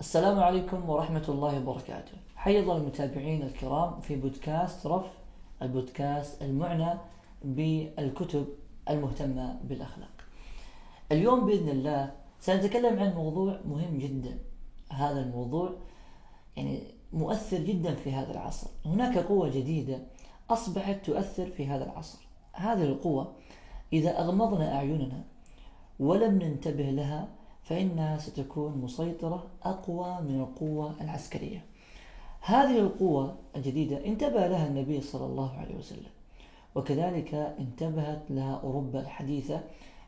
السلام عليكم ورحمة الله وبركاته. الله المتابعين الكرام في بودكاست رف البودكاست المعنى بالكتب المهتمة بالأخلاق. اليوم بإذن الله سنتكلم عن موضوع مهم جدا. هذا الموضوع يعني مؤثر جدا في هذا العصر. هناك قوة جديدة أصبحت تؤثر في هذا العصر. هذه القوة إذا أغمضنا أعيننا ولم ننتبه لها فإنها ستكون مسيطرة أقوى من القوة العسكرية. هذه القوة الجديدة انتبه لها النبي صلى الله عليه وسلم وكذلك انتبهت لها أوروبا الحديثة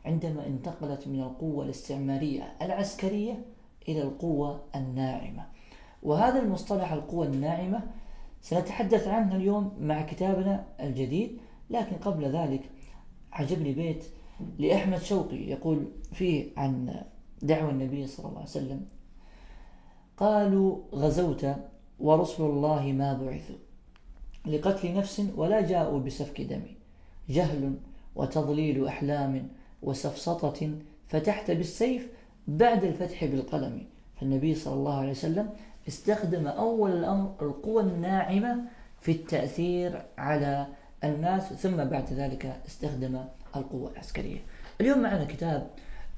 عندما انتقلت من القوة الاستعمارية العسكرية إلى القوة الناعمة. وهذا المصطلح القوة الناعمة سنتحدث عنه اليوم مع كتابنا الجديد لكن قبل ذلك عجبني بيت لأحمد شوقي يقول فيه عن دعوة النبي صلى الله عليه وسلم. قالوا غزوت ورسل الله ما بعثوا لقتل نفس ولا جاءوا بسفك دم. جهل وتضليل أحلام وسفسطة فتحت بالسيف بعد الفتح بالقلم. فالنبي صلى الله عليه وسلم استخدم أول الأمر القوى الناعمة في التأثير على الناس ثم بعد ذلك استخدم القوة العسكرية. اليوم معنا كتاب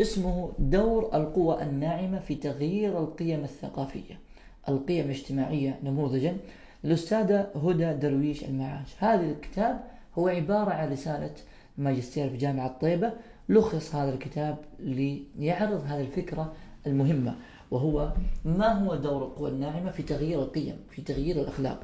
اسمه دور القوى الناعمة في تغيير القيم الثقافية القيم الاجتماعية نموذجا الأستاذة هدى درويش المعاش. هذا الكتاب هو عبارة عن رسالة ماجستير في جامعة طيبة لخص هذا الكتاب ليعرض هذه الفكرة المهمة وهو ما هو دور القوى الناعمة في تغيير القيم في تغيير الأخلاق.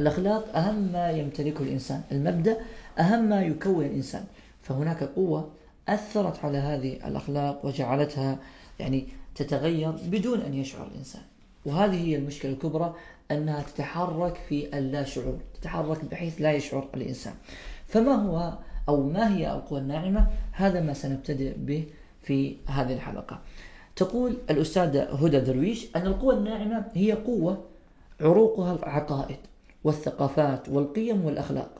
الأخلاق أهم ما يمتلكه الإنسان المبدأ أهم ما يكون الإنسان فهناك قوة أثرت على هذه الأخلاق وجعلتها يعني تتغير بدون أن يشعر الإنسان. وهذه هي المشكلة الكبرى أنها تتحرك في اللا شعور تتحرك بحيث لا يشعر الإنسان. فما هو أو ما هي القوى الناعمة؟ هذا ما سنبتدئ به في هذه الحلقة. تقول الأستاذة هدى درويش أن القوى الناعمة هي قوة عروقها العقائد والثقافات والقيم والأخلاق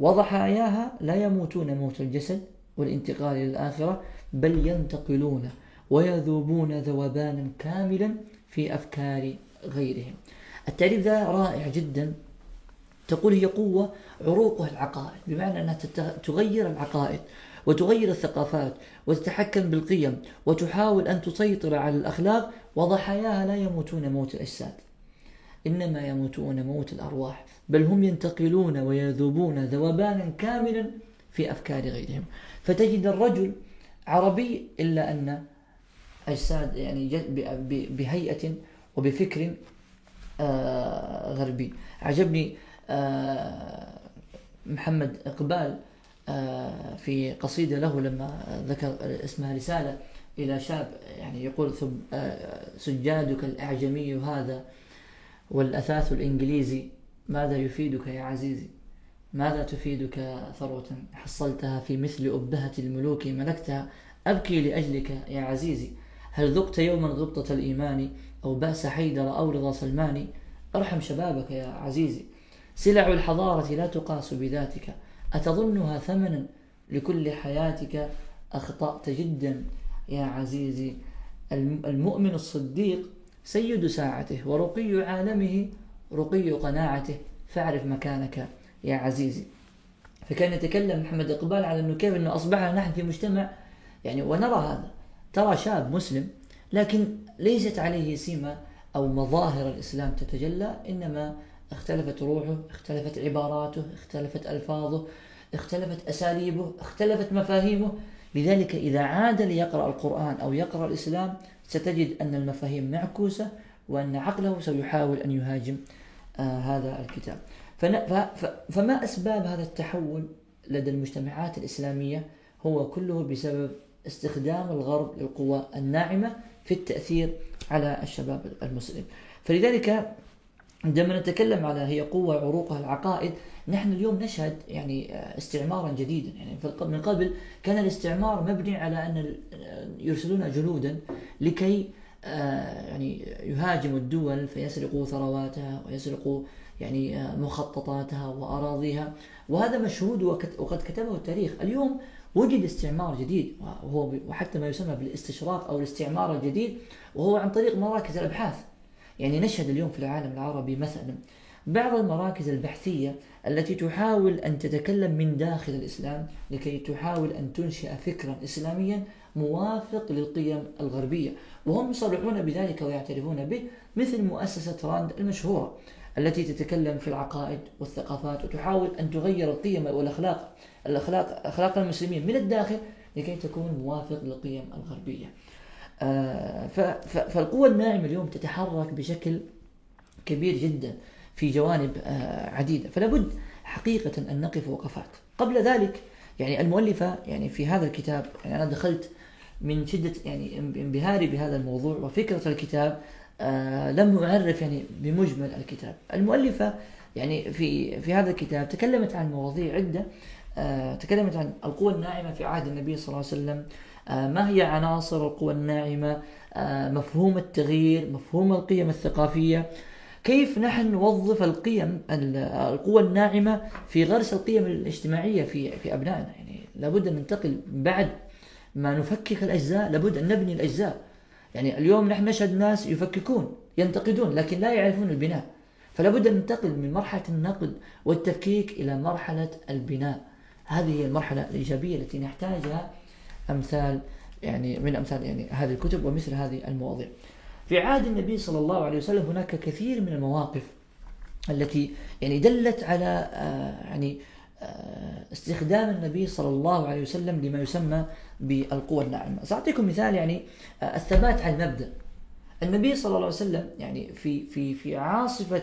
وضحاياها لا يموتون موت الجسد والانتقال إلى الآخرة بل ينتقلون ويذوبون ذوبانا كاملا في أفكار غيرهم. التعريف ذا رائع جدا. تقول هي قوة عروقها العقائد بمعنى أنها تغير العقائد وتغير الثقافات وتتحكم بالقيم وتحاول أن تسيطر على الأخلاق وضحاياها لا يموتون موت الأجساد إنما يموتون موت الأرواح. بل هم ينتقلون ويذوبون ذوبانا كاملا في أفكار غيرهم. فتجد الرجل عربي إلا أن أجساد يعني بهيئة وبفكر آه، غربي. عجبني آه، محمد إقبال آه، في قصيدة له لما ذكر اسمها رسالة إلى شاب يعني يقول سجادك الأعجمي هذا والأثاث الإنجليزي ماذا يفيدك يا عزيزي؟ ماذا تفيدك ثروة حصلتها في مثل أبهة الملوك ملكتها؟ أبكي لأجلك يا عزيزي هل ذقت يوما غبطة الإيمان أو بأس حيدر أو رضا سلمان؟ أرحم شبابك يا عزيزي سلع الحضارة لا تقاس بذاتك أتظنها ثمنا لكل حياتك؟ أخطأت جدا يا عزيزي المؤمن الصديق سيد ساعته ورقي عالمه رقي قناعته فاعرف مكانك. يا عزيزي. فكان يتكلم محمد إقبال على أنه كيف أنه أصبحنا نحن في مجتمع يعني ونرى هذا. ترى شاب مسلم لكن ليست عليه سمة أو مظاهر الإسلام تتجلى إنما اختلفت روحه اختلفت عباراته اختلفت ألفاظه اختلفت أساليبه اختلفت مفاهيمه. لذلك إذا عاد ليقرأ القرآن أو يقرأ الإسلام ستجد أن المفاهيم معكوسة وأن عقله سيحاول أن يهاجم آه هذا الكتاب. فما أسباب هذا التحول لدى المجتمعات الإسلامية هو كله بسبب استخدام الغرب للقوى الناعمة في التأثير على الشباب المسلم. فلذلك عندما نتكلم على هي قوة عروقها العقائد نحن اليوم نشهد يعني استعمارا جديدا. يعني من قبل كان الاستعمار مبني على أن يرسلون جنودا لكي آه، يعني يهاجموا الدول فيسرقوا ثرواتها ويسرقوا يعني آه، مخططاتها وأراضيها. وهذا مشهود وقد كتبه التاريخ. اليوم وجد استعمار جديد وهو وحتى ما يسمى بالاستشراق أو الاستعمار الجديد وهو عن طريق مراكز الأبحاث. يعني نشهد اليوم في العالم العربي مثلا بعض المراكز البحثية التي تحاول أن تتكلم من داخل الإسلام لكي تحاول أن تنشئ فكرا إسلاميا موافق للقيم الغربية. وهم يصرحون بذلك ويعترفون به مثل مؤسسة راند المشهورة. التي تتكلم في العقائد والثقافات وتحاول أن تغير القيم والأخلاق الأخلاق أخلاق المسلمين من الداخل لكي تكون موافق للقيم الغربية. آه، فالقوة الناعمة اليوم تتحرك بشكل كبير جدا في جوانب آه، عديدة. فلا بد حقيقة أن نقف وقفات. قبل ذلك يعني المؤلفة يعني في هذا الكتاب يعني أنا دخلت من شدة يعني انبهاري بهذا الموضوع وفكرة الكتاب لم أعرف يعني بمجمل الكتاب. المؤلفة يعني في في هذا الكتاب تكلمت عن مواضيع عدة. آه تكلمت عن القوى الناعمة في عهد النبي صلى الله عليه وسلم. آه ما هي عناصر القوى الناعمة؟ آه مفهوم التغيير مفهوم القيم الثقافية. كيف نحن نوظف القيم القوى الناعمة في غرس القيم الاجتماعية في في أبنائنا؟ يعني لابد أن ننتقل بعد ما نفكك الأجزاء لابد أن نبني الأجزاء. يعني اليوم نحن نشهد ناس يفككون ينتقدون لكن لا يعرفون البناء. فلا بد أن ننتقل من مرحلة النقد والتفكيك إلى مرحلة البناء. هذه هي المرحلة الإيجابية التي نحتاجها أمثال يعني من أمثال يعني هذه الكتب ومثل هذه المواضيع. في عهد النبي صلى الله عليه وسلم هناك كثير من المواقف التي يعني دلت على آه، يعني استخدام النبي صلى الله عليه وسلم لما يسمى بالقوة الناعمة. سأعطيكم مثال يعني آه، الثبات على المبدأ. النبي صلى الله عليه وسلم يعني في في في عاصفة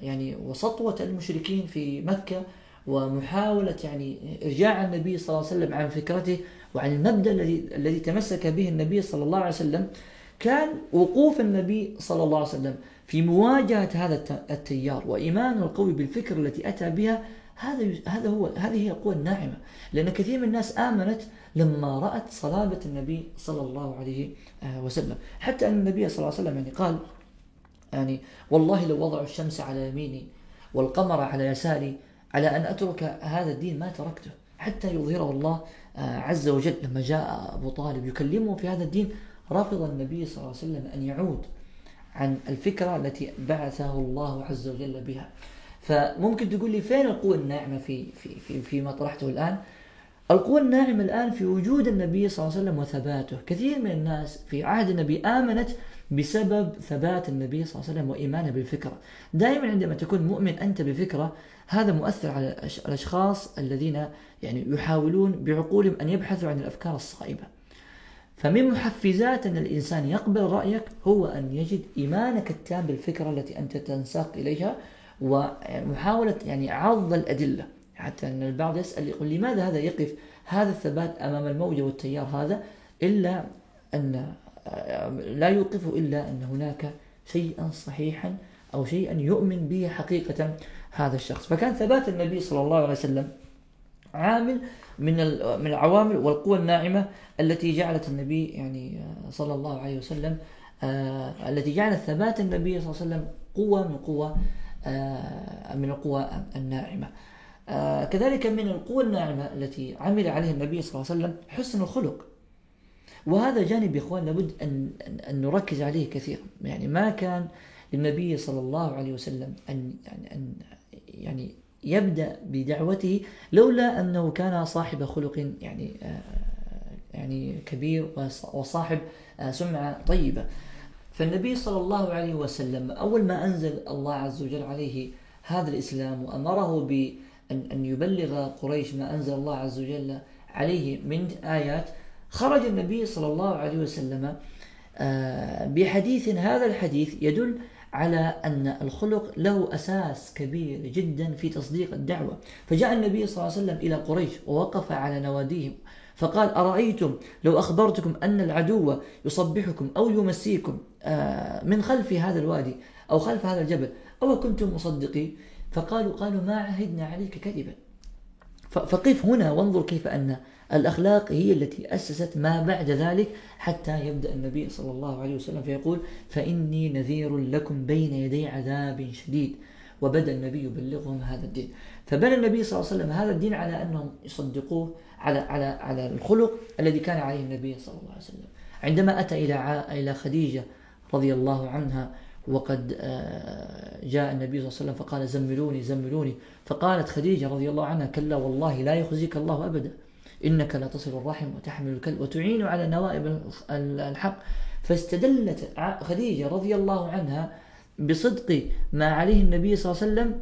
يعني وسطوة المشركين في مكة ومحاولة يعني إرجاع النبي صلى الله عليه وسلم عن فكرته وعن المبدأ الذي الذي تمسك به النبي صلى الله عليه وسلم كان وقوف النبي صلى الله عليه وسلم في مواجهة هذا التيار وإيمانه القوي بالفكر التي أتى بها هذا هذا هو هذه هي القوة الناعمة. لأن كثير من الناس آمنت لما رأت صلابة النبي صلى الله عليه آه، وسلم. حتى أن النبي صلى الله عليه وسلم يعني قال يعني والله لو وضعوا الشمس على يميني والقمر على يساري على أن أترك هذا الدين ما تركته. حتى يظهره الله آه، عز وجل لما جاء أبو طالب يكلمه في هذا الدين رفض النبي صلى الله عليه وسلم أن يعود عن الفكرة التي بعثه الله عز وجل بها. فممكن تقول لي فين القوة الناعمة في في في فيما طرحته الآن؟ القوة الناعمة الآن في وجود النبي صلى الله عليه وسلم وثباته. كثير من الناس في عهد النبي آمنت بسبب ثبات النبي صلى الله عليه وسلم وإيمانه بالفكرة. دائما عندما تكون مؤمن أنت بفكرة هذا مؤثر على الأشخاص الذين يعني يحاولون بعقولهم أن يبحثوا عن الأفكار الصائبة. فمن محفزات أن الإنسان يقبل رأيك هو أن يجد إيمانك التام بالفكرة التي أنت تنساق إليها ومحاولة يعني عرض الأدلة. حتى أن البعض يسأل يقول لماذا هذا يقف هذا الثبات أمام الموجة والتيار هذا؟ إلا أن لا يوقفه إلا أن هناك شيئا صحيحا أو شيئا يؤمن به حقيقة هذا الشخص. فكان ثبات النبي صلى الله عليه وسلم عامل من من العوامل والقوى الناعمة التي جعلت النبي يعني آه، صلى الله عليه وسلم آه، التي جعلت ثبات النبي صلى الله عليه وسلم قوة من قوة آه، من القوى الناعمة. كذلك من القوى الناعمة التي عمل عليها النبي صلى الله عليه وسلم حسن الخلق. وهذا جانب يا إخوان لابد ان أن نركز عليه كثيرا. يعني ما كان للنبي صلى الله عليه وسلم ان يعني ان يعني يبدأ بدعوته لولا أنه كان صاحب خلق يعني آه، يعني كبير وصاحب آه، سمعة طيبة. فالنبي صلى الله عليه وسلم أول ما أنزل الله عز وجل عليه هذا الإسلام وأمره بأن أن يبلغ قريش ما أنزل الله عز وجل عليه من آيات خرج النبي صلى الله عليه وسلم آه، بحديث هذا الحديث يدل على أن الخلق له أساس كبير جدا في تصديق الدعوة. فجاء النبي صلى الله عليه وسلم إلى قريش ووقف على نواديهم فقال أرأيتم لو أخبرتكم أن العدو يصبحكم أو يمسيكم آه، من خلف هذا الوادي أو خلف هذا الجبل أو كنتم مصدقين؟ فقالوا قالوا ما عهدنا عليك كذبا. فقف هنا وانظر كيف أن الأخلاق هي التي أسست ما بعد ذلك حتى يبدأ النبي صلى الله عليه وسلم فيقول فإني نذير لكم بين يدي عذاب شديد. وبدأ النبي يبلغهم هذا الدين. فبنى النبي صلى الله عليه وسلم هذا الدين على أنهم يصدقوه على على على الخلق الذي كان عليه النبي صلى الله عليه وسلم. عندما أتى إلى إلى خديجة رضي الله عنها وقد آه، جاء النبي صلى الله عليه وسلم فقال زملوني زملوني. فقالت خديجة رضي الله عنها كلا والله لا يخزيك الله أبدا. إنك لا تصل الرحم وتحمل الكلب وتعين على نوائب الحق. فاستدلت خديجة رضي الله عنها بصدق ما عليه النبي صلى الله عليه وسلم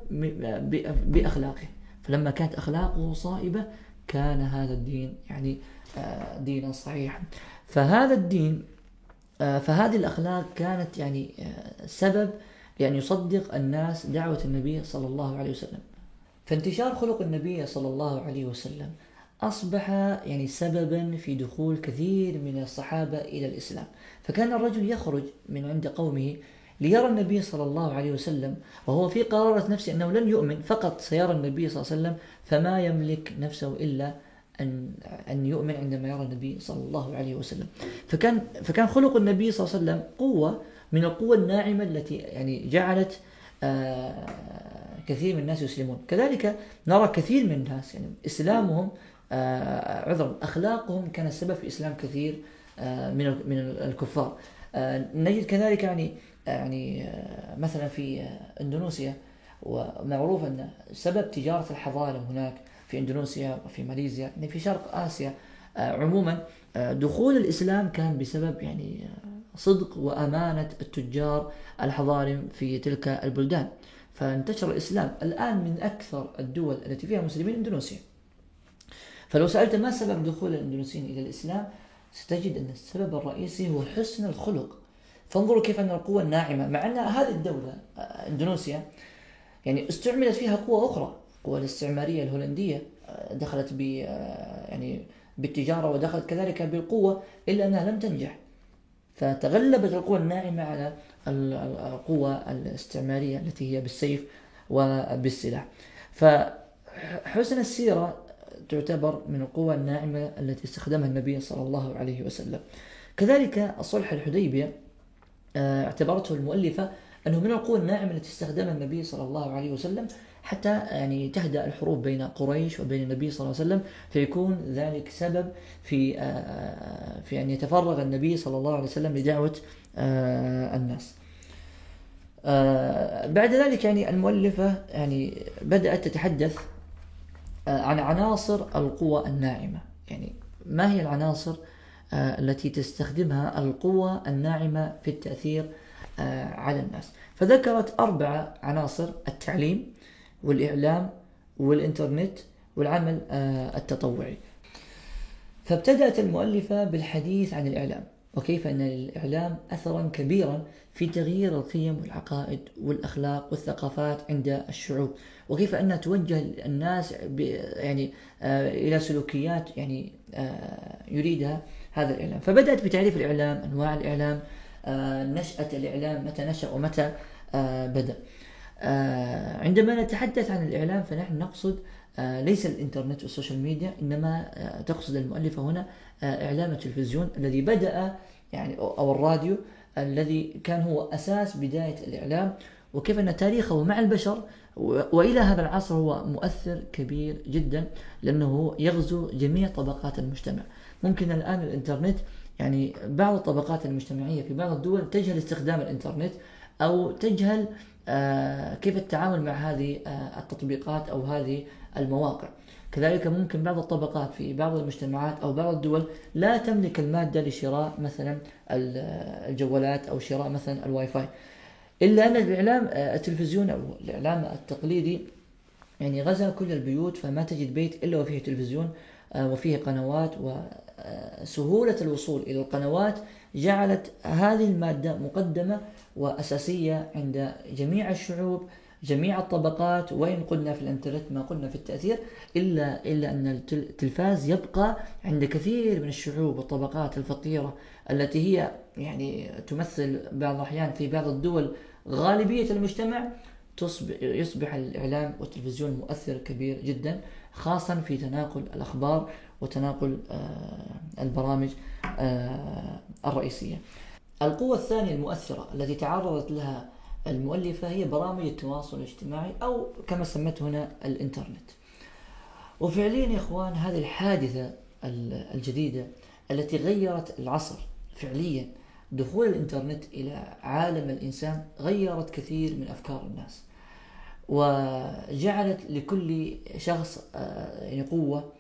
بأخلاقه. فلما كانت أخلاقه صائبة كان هذا الدين يعني آه، دينا صحيحا. فهذا الدين فهذه الأخلاق كانت يعني آه، سبب لأن يصدق الناس دعوة النبي صلى الله عليه وسلم. فانتشار خلق النبي صلى الله عليه وسلم أصبح يعني سببا في دخول كثير من الصحابة إلى الإسلام. فكان الرجل يخرج من عند قومه ليرى النبي صلى الله عليه وسلم وهو في قرارة نفسه أنه لن يؤمن فقط سيرى النبي صلى الله عليه وسلم فما يملك نفسه إلا أن أن يؤمن عندما يرى النبي صلى الله عليه وسلم. فكان فكان خلق النبي صلى الله عليه وسلم قوة من القوة الناعمة التي يعني جعلت آه، كثير من الناس يسلمون. كذلك نرى كثير من الناس يعني إسلامهم آه، عذرا أخلاقهم كان السبب في إسلام كثير آه، من من الكفار. نجد كذلك يعني يعني مثلا في إندونيسيا ومعروف أن سبب تجارة الحضارة هناك في إندونيسيا وفي ماليزيا يعني في شرق آسيا. آه، عموما آه، دخول الإسلام كان بسبب يعني آه، صدق وأمانة التجار الحضارم في تلك البلدان. فانتشر الإسلام الآن من أكثر الدول التي فيها مسلمين إندونيسيا. فلو سألت ما سبب دخول الإندونيسيين إلى الإسلام ستجد أن السبب الرئيسي هو حسن الخلق. فانظروا كيف أن القوة الناعمه مع أن هذه الدولة إندونيسيا يعني استعملت فيها قوة أخرى. القوى الاستعمارية الهولندية آه، دخلت ب آه، يعني بالتجارة ودخلت كذلك بالقوة إلا أنها لم تنجح. فتغلبت القوى الناعمة على القوة الاستعمارية التي هي بالسيف وبالسلاح فحسن السيرة تعتبر من القوى الناعمة التي استخدمها النبي صلى الله عليه وسلم. كذلك صلح الحديبية آه، اعتبرته المؤلفة أنه من القوى الناعمة التي استخدمها النبي صلى الله عليه وسلم حتى يعني تهدأ الحروب بين قريش وبين النبي صلى الله عليه وسلم فيكون ذلك سبب في آه، في أن يتفرغ النبي صلى الله عليه وسلم لدعوة آه، الناس. آه، بعد ذلك يعني المؤلفة يعني بدأت تتحدث عن عناصر القوى الناعمة يعني ما هي العناصر التي تستخدمها القوى الناعمة في التأثير على الناس. فذكرت أربع عناصر التعليم والإعلام والإنترنت والعمل آه، التطوعي. فابتدأت المؤلفة بالحديث عن الإعلام وكيف أن للإعلام أثرا كبيرا في تغيير القيم والعقائد والأخلاق والثقافات عند الشعوب وكيف أنها توجه الناس يعني آه، إلى سلوكيات يعني آه، يريدها هذا الإعلام. فبدأت بتعريف الإعلام أنواع الإعلام نشأة الإعلام متى نشأ ومتى بدأ. آه، عندما نتحدث عن الإعلام فنحن نقصد آه، ليس الإنترنت وال social media إنما آه، تقصد المؤلفة هنا إعلام التلفزيون الذي بدأ يعني أو الراديو الذي كان هو أساس بداية الإعلام وكيف أن تاريخه مع البشر وإلى هذا العصر هو مؤثر كبير جدا لأنه يغزو جميع طبقات المجتمع. ممكن الآن الإنترنت يعني بعض الطبقات المجتمعية في بعض الدول تجهل استخدام الإنترنت أو تجهل آه، كيف التعامل مع هذه آه، التطبيقات أو هذه المواقع. كذلك ممكن بعض الطبقات في بعض المجتمعات أو بعض الدول لا تملك المادة لشراء مثلا الجوالات أو شراء مثلا الواي فاي إلا أن الإعلام آه، التلفزيون أو الإعلام التقليدي يعني غزا كل البيوت فما تجد بيت إلا وفيه تلفزيون. وفيه قنوات وسهولة الوصول إلى القنوات جعلت هذه المادة مقدمة وأساسية عند جميع الشعوب جميع الطبقات وإن قلنا في الإنترنت ما قلنا في التأثير إلا إلا أن التلفاز يبقى عند كثير من الشعوب والطبقات الفقيرة التي هي يعني تمثل بعض الأحيان في بعض الدول غالبية المجتمع تصبح يصبح الإعلام والتلفزيون مؤثر كبير جدا. خاصة في تناقل الأخبار وتناقل آه، البرامج آه، الرئيسية. القوة الثانية المؤثرة التي تعرضت لها المؤلفة هي برامج التواصل الاجتماعي أو كما سمته هنا الإنترنت. وفعليا يا إخوان هذه الحادثة الجديدة التي غيرت العصر فعليا دخول الإنترنت إلى عالم الإنسان غيرت كثير من أفكار الناس. وجعلت لكل شخص آه، يعني قوة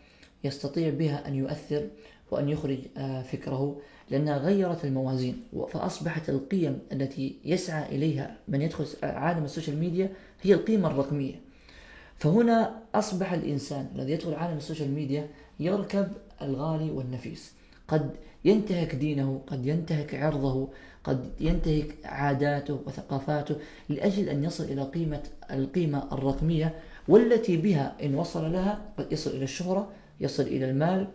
يستطيع بها أن يؤثر وأن يخرج آه، فكره لأنها غيرت الموازين. فأصبحت القيم التي يسعى إليها من يدخل عالم ال social media هي القيمة الرقمية. فهنا أصبح الإنسان الذي يدخل عالم ال social media يركب الغالي والنفيس. قد ينتهك دينه قد ينتهك عرضه قد ينتهك عاداته وثقافاته لأجل أن يصل إلى قيمة القيمة الرقمية والتي بها إن وصل لها قد يصل إلى الشهرة يصل إلى المال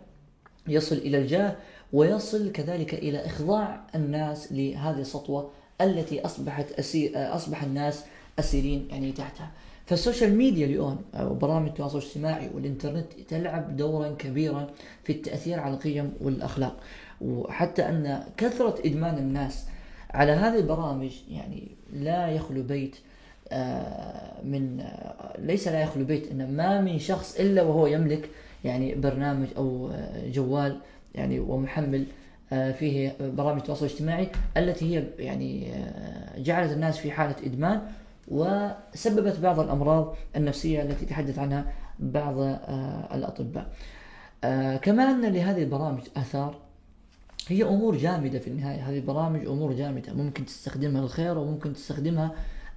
يصل إلى الجاه ويصل كذلك إلى إخضاع الناس لهذه السطوة التي أصبحت أسير أصبح الناس أسيرين يعني تحتها. فال social media اليوم أو برامج التواصل الاجتماعي والإنترنت تلعب دورا كبيرا في التأثير على القيم والأخلاق. وحتى أن كثرة إدمان الناس على هذه البرامج يعني لا يخلو بيت آه، من آه، ليس لا يخلو بيت إن ما من شخص إلا وهو يملك يعني برنامج أو آه، جوال يعني ومحمل فيه برامج التواصل الاجتماعي التي هي يعني جعلت الناس في حالة إدمان وسببت بعض الأمراض النفسية التي تحدث عنها بعض الأطباء. كما أن لهذه البرامج آثار هي أمور جامدة في النهاية. هذه البرامج أمور جامدة. ممكن تستخدمها للخير وممكن تستخدمها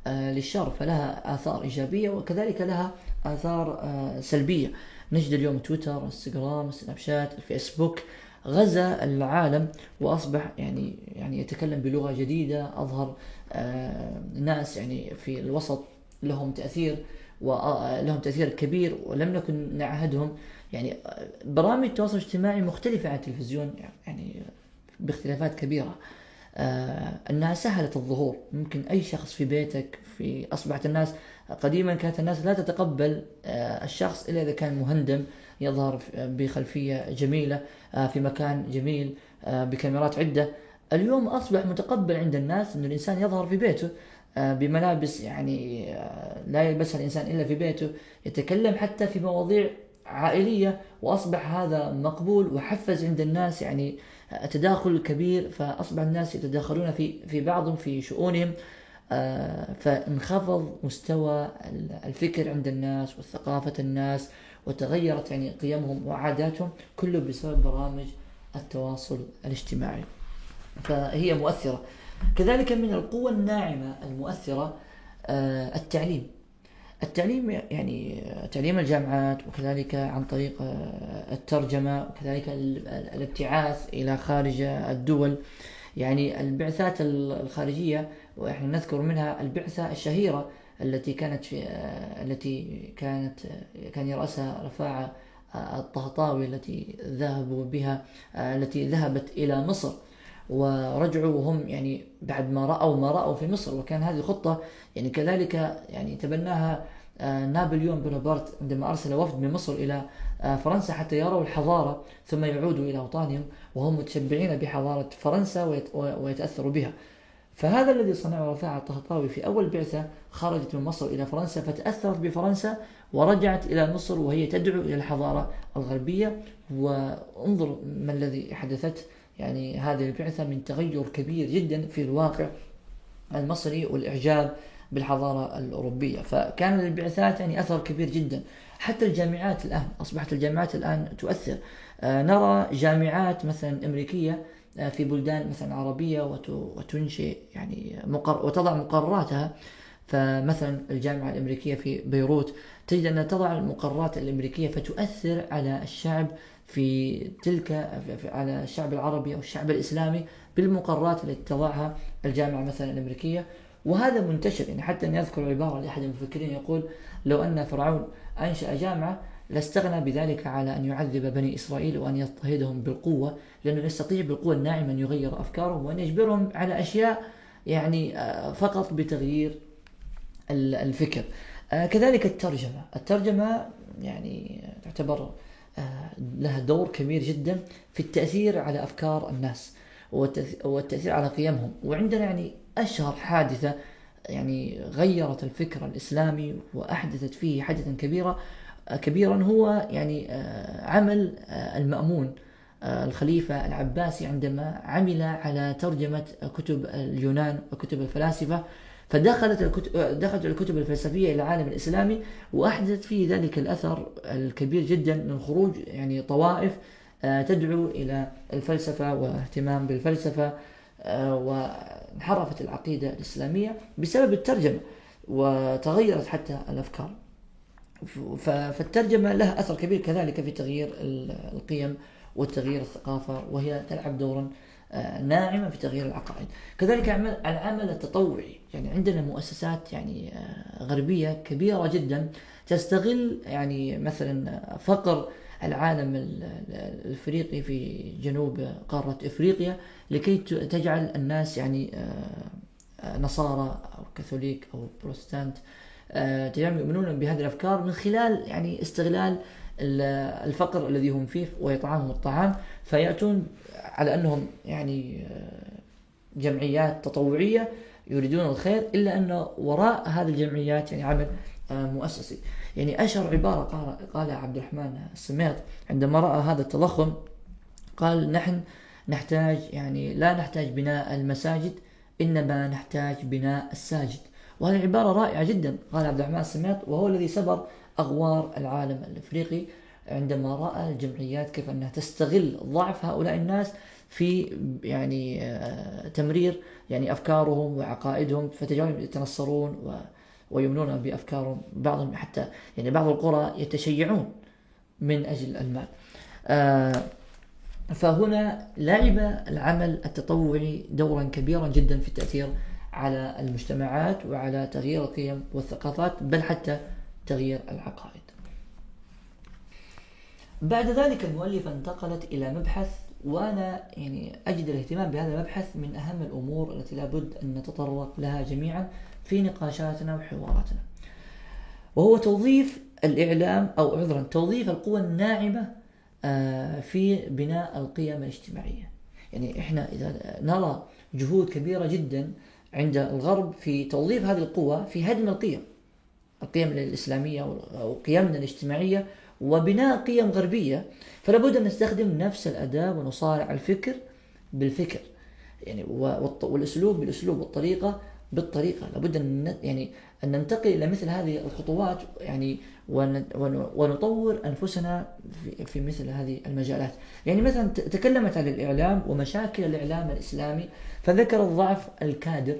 آه، للشر. فلها آثار إيجابية وكذلك لها آثار آه، سلبية. نجد اليوم تويتر إنستغرام سناب شات الفيسبوك. غزا العالم وأصبح يعني يعني يتكلم بلغة جديدة. أظهر آه، ناس يعني في الوسط لهم تأثير ولهم تأثير كبير ولم نكن نعهدهم. يعني برامج التواصل الاجتماعي مختلفة عن التلفزيون. يعني باختلافات كبيرة. آه أنها سهلت الظهور. ممكن أي شخص في بيتك في أصبحت الناس قديما كانت الناس لا تتقبل آه الشخص إلا إذا كان مهندم يظهر بخلفية جميلة آه في مكان جميل بكاميرات عدة. اليوم أصبح متقبل عند الناس ان الإنسان يظهر في بيته بملابس يعني لا يلبسها الإنسان إلا في بيته. يتكلم حتى في مواضيع عائلية وأصبح هذا مقبول وحفز عند الناس يعني تداخل كبير فأصبح الناس يتداخلون في في بعضهم في شؤونهم آه، فانخفض مستوى الفكر عند الناس وثقافة الناس وتغيرت يعني قيمهم وعاداتهم كله بسبب برامج التواصل الاجتماعي. فهي مؤثرة. كذلك من القوة الناعمة المؤثرة آه، التعليم. التعليم يعني تعليم الجامعات وكذلك عن طريق آه، الترجمة وكذلك الابتعاث إلى خارج الدول. يعني البعثات الخارجية ونحن نذكر منها البعثة الشهيرة التي كانت في آه، التي كانت آه، كان يرأسها رفاعة الطهطاوي التي ذهبوا بها التي ذهبت إلى مصر. ورجعوا وهم يعني بعد ما رأوا ما رأوا في مصر. وكان هذه الخطة يعني كذلك يعني تبناها آه، نابليون بونابرت عندما أرسل وفد من مصر إلى آه، فرنسا حتى يروا الحضارة ثم يعودوا إلى أوطانهم وهم متشبعين بحضارة فرنسا ويتأثروا بها. فهذا الذي صنعه رفاعة الطهطاوي في أول بعثة خرجت من مصر إلى فرنسا فتأثرت بفرنسا ورجعت إلى مصر وهي تدعو إلى الحضارة الغربية. وانظر ما الذي حدثت يعني هذه البعثة من تغير كبير جدا في الواقع المصري والإعجاب بالحضارة الأوروبية. فكان للبعثات يعني أثر كبير جدا. حتى الجامعات الآن أصبحت الجامعات الآن تؤثر. آه نرى جامعات مثلا أمريكية آه في بلدان مثلا عربية وتنشئ يعني مقر وتضع مقرراتها فمثلا الجامعة الأمريكية في بيروت تجد أنها تضع المقررات الأمريكية فتؤثر على الشعب في تلك على الشعب العربي أو الشعب الإسلامي بالمقررات التي تضعها الجامعة مثلا الأمريكية. وهذا منتشر يعني حتى أن يذكر عبارة لأحد المفكرين يقول لو أن فرعون أنشأ جامعة لاستغنى بذلك على أن يعذب بني إسرائيل وأن يضطهدهم بالقوة لأنه يستطيع بالقوة الناعمة أن يغير أفكارهم وأن يجبرهم على أشياء يعني آه، فقط بتغيير الفكر. آه، كذلك الترجمة. الترجمة يعني تعتبر لها دور كبير جدا في التأثير على أفكار الناس والتأثير على قيمهم. وعندنا يعني أشهر حادثة يعني غيرت الفكر الإسلامي وأحدثت فيه حدثا كبيرا كبيرا هو يعني عمل المأمون الخليفة العباسي عندما عمل على ترجمة كتب اليونان وكتب الفلاسفة. فدخلت الكتب دخلت الكتب الفلسفية إلى العالم الاسلامي واحدث في ذلك الأثر الكبير جدا من خروج يعني طوائف آه، تدعو إلى الفلسفة واهتمام بالفلسفة آه، وانحرفت العقيدة الإسلامية بسبب الترجمة وتغيرت حتى الأفكار. فالترجمة لها أثر كبير كذلك في تغيير القيم وتغيير الثقافة وهي تلعب دورا ناعمة في تغيير العقائد. كذلك العمل التطوعي. يعني عندنا مؤسسات يعني آه، غربية كبيرة جدا تستغل يعني مثلا فقر العالم الإفريقي في جنوب قارة إفريقيا لكي تجعل الناس يعني آه، نصارى أو كاثوليك أو بروتستانت يؤمنون بهذه الأفكار من خلال يعني استغلال الفقر الذي هم فيه ويطعمهم الطعام فيأتون على أنهم يعني آه، جمعيات تطوعية يريدون الخير إلا أن وراء هذه الجمعيات يعني عمل آه، مؤسسي. يعني أشهر عبارة قال قالها عبد الرحمن السميط عندما رأى هذا التضخم قال نحن نحتاج يعني لا نحتاج بناء المساجد إنما نحتاج بناء الساجد. وهذه عبارة رائعة جدا قال عبد الرحمن السميط وهو الذي سبر أغوار العالم الإفريقي عندما رأى الجمعيات كيف أنها تستغل ضعف هؤلاء الناس في يعني آه، تمرير يعني أفكارهم وعقائدهم فتجعلهم يتنصرون ويؤمنون بأفكارهم بعضهم حتى يعني بعض القرى يتشيعون من أجل المال. آه، فهنا لعب العمل التطوعي دورا كبيرا جدا في التأثير على المجتمعات وعلى تغيير القيم والثقافات بل حتى تغيير العقائد. بعد ذلك المؤلفة انتقلت إلى مبحث وأنا يعني أجد الاهتمام بهذا المبحث من أهم الأمور التي لابد أن نتطرق لها جميعا في نقاشاتنا وحواراتنا. وهو توظيف الإعلام أو عذرا توظيف القوى الناعمة آه، في بناء القيم الاجتماعية. يعني إحنا إذا نرى جهود كبيرة جدا عند الغرب في توظيف هذه القوى في هدم القيم. القيم الإسلامية أو قيمنا الاجتماعية وبناء قيم غربية فلا بد أن نستخدم نفس الأداة ونصارع الفكر بالفكر. يعني والأسلوب بالأسلوب والطريقة بالطريقة. لابد أن يعني أن ننتقل إلى مثل هذه الخطوات يعني ونطور أنفسنا في, مثل هذه المجالات. يعني مثلا تكلمت عن الإعلام ومشاكل الإعلام الإسلامي فذكر الضعف الكادر.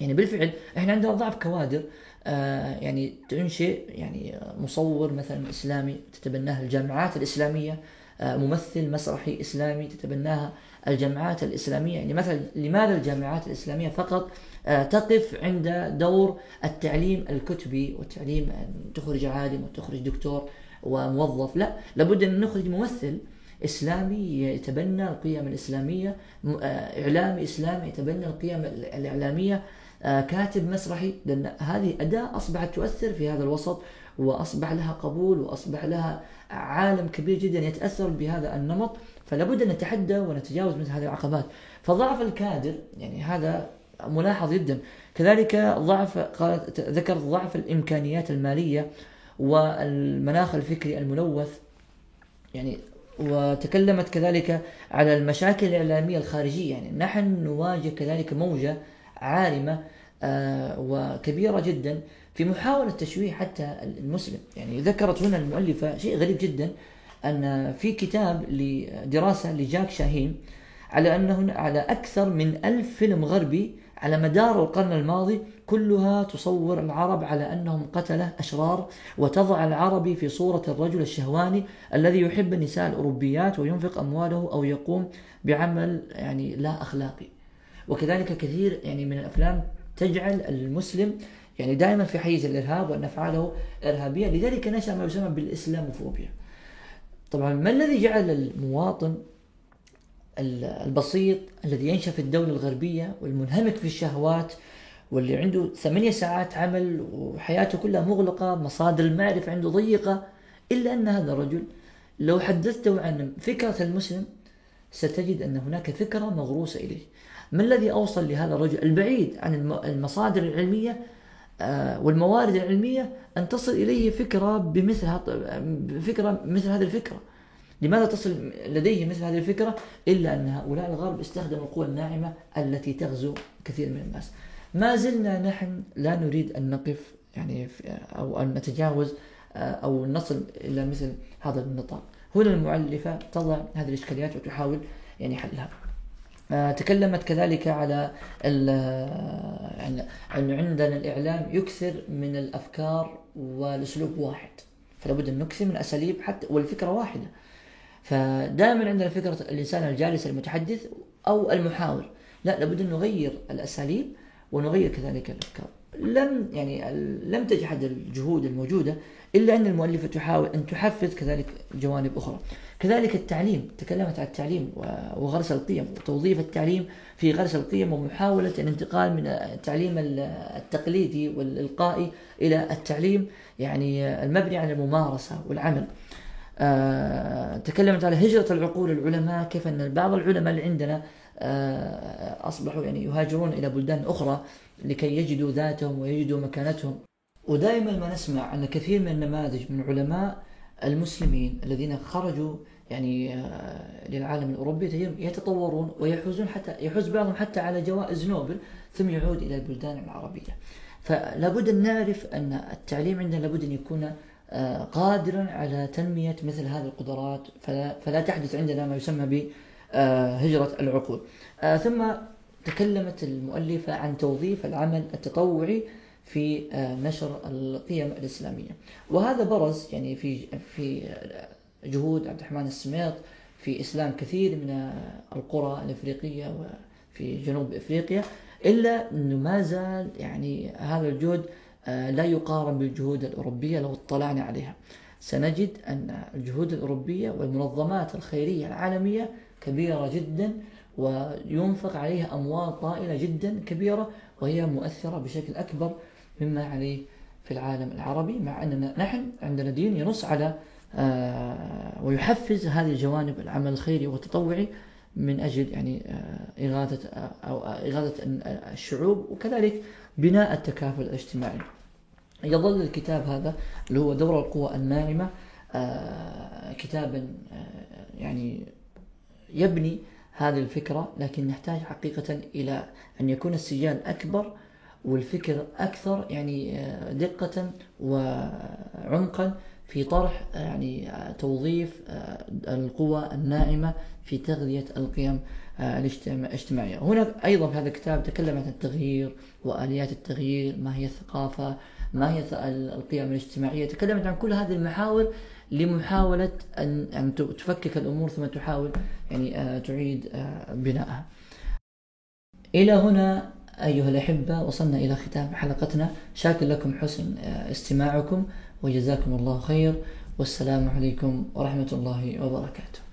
يعني بالفعل إحنا عندنا ضعف كوادر يعني تنشئ يعني مصور مثلا إسلامي تتبناه الجامعات الإسلامية آه، ممثل مسرحي إسلامي تتبناها الجامعات الإسلامية. يعني مثلا لماذا الجامعات الإسلامية فقط آه، تقف عند دور التعليم الكتبي والتعليم تخرج عالم وتخرج دكتور وموظف؟ لا لابد أن نخرج ممثل إسلامي يتبنى القيم الإسلامية إعلامي إسلامي يتبنى القيم الإعلامية آه، كاتب مسرحي لأن هذه أداة أصبحت تؤثر في هذا الوسط وأصبح لها قبول وأصبح لها عالم كبير جدا يتأثر بهذا النمط فلا بد أن نتحدى ونتجاوز مثل هذه العقبات. فضعف الكادر يعني هذا ملاحظ جدا. كذلك ضعف قالت ذكر ضعف الإمكانيات المالية والمناخ الفكري الملوث يعني وتكلمت كذلك على المشاكل الإعلامية الخارجية. يعني نحن نواجه كذلك موجة عارمة آه، وكبيرة جدا في محاولة تشويه حتى المسلم. يعني ذكرت هنا المؤلفة شيء غريب جدا أن في كتاب لدراسة لجاك شاهين على أنه على أكثر من ألف فيلم غربي على مدار القرن الماضي كلها تصور العرب على أنهم قتلة أشرار وتضع العربي في صورة الرجل الشهواني الذي يحب النساء الأوروبيات وينفق أمواله أو يقوم بعمل يعني لا أخلاقي. وكذلك كثير يعني من الأفلام تجعل المسلم يعني دائما في حيز الإرهاب وأن أفعاله إرهابية. لذلك نشأ ما يسمى بالإسلاموفوبيا. طبعا ما الذي جعل المواطن البسيط الذي ينشأ في الدولة الغربية والمنهمك في الشهوات واللي عنده ثمانية ساعات عمل وحياته كلها مغلقة مصادر المعرفة عنده ضيقة إلا أن هذا الرجل لو حدثته عن فكرة المسلم ستجد أن هناك فكرة مغروسة إليه. ما الذي أوصل لهذا الرجل؟ البعيد عن المصادر العلمية آه، والموارد العلمية أن تصل إليه فكرة بمثل فكرة مثل هذه الفكرة. لماذا تصل لديه مثل هذه الفكرة؟ إلا أن هؤلاء الغرب استخدموا القوى الناعمة التي تغزو كثير من الناس. ما زلنا نحن لا نريد أن نقف يعني أو أن نتجاوز آه، أو نصل إلى مثل هذا النطاق. هنا المؤلفة تضع هذه الإشكاليات وتحاول يعني حلها. تكلمت كذلك على يعني أن عندنا الإعلام يكثر من الأفكار والأسلوب واحد. فلا بد أن نكثر من أساليب حتى والفكرة واحدة. فدائما عندنا فكرة الإنسان الجالس المتحدث أو المحاور. لا لابد أن نغير الأساليب ونغير كذلك الأفكار. لم يعني لم تجحد الجهود الموجودة إلا أن المؤلفة تحاول أن تحفز كذلك جوانب أخرى. كذلك التعليم تكلمت عن التعليم وغرس القيم وتوظيف التعليم في غرس القيم ومحاولة الانتقال من التعليم التقليدي والإلقائي إلى التعليم يعني المبني على الممارسة والعمل. آه، تكلمت على هجرة العقول العلماء كيف أن بعض العلماء اللي عندنا آه، أصبحوا يعني يهاجرون إلى بلدان أخرى لكي يجدوا ذاتهم ويجدوا مكانتهم. ودائما ما نسمع أن كثير من النماذج من علماء المسلمين الذين خرجوا يعني آه، للعالم الأوروبي يتطورون ويحوزون حتى يحوز بعضهم حتى على جوائز نوبل ثم يعود إلى البلدان العربية. فلا بد أن نعرف أن التعليم عندنا لابد أن يكون آه، قادرا على تنمية مثل هذه القدرات فلا, فلا تحدث عندنا ما يسمى العقول. آه، ثم تكلمت المؤلفة عن توظيف العمل التطوعي في آه، نشر القيم الإسلامية. وهذا برز يعني في في جهود عبد الرحمن السميط في إسلام كثير من القرى الإفريقية وفي جنوب إفريقيا إلا أنه ما زال يعني هذا الجهد آه، لا يقارن بالجهود الأوروبية لو اطلعنا عليها. سنجد أن الجهود الأوروبية والمنظمات الخيرية العالمية كبيرة جدا وينفق عليها أموال طائلة جدا كبيرة وهي مؤثرة بشكل أكبر مما عليه في العالم العربي مع أننا نحن عندنا دين ينص على آه، ويحفز هذه الجوانب العمل الخيري والتطوعي من أجل يعني آه، إغاثة أو إغاثة الشعوب وكذلك بناء التكافل الاجتماعي. يظل الكتاب هذا اللي هو دور القوى الناعمة آه، كتابا يعني يبني هذه الفكرة لكن نحتاج حقيقة إلى أن يكون السجال أكبر والفكر أكثر يعني آه، دقة وعمقا في طرح آه، يعني آه، توظيف القوى الناعمة في تغذية القيم الاجتماعية. هنا أيضا في هذا الكتاب تكلم عن التغيير وآليات التغيير ما هي الثقافة ما هي القيم الاجتماعية. تكلمت عن كل هذه المحاور لمحاولة أن أن تفكك الأمور ثم تحاول يعني تعيد بنائها. إلى هنا أيها الأحبة وصلنا إلى ختام حلقتنا. شاكر لكم حسن آه، استماعكم وجزاكم الله خير. والسلام عليكم ورحمة الله وبركاته.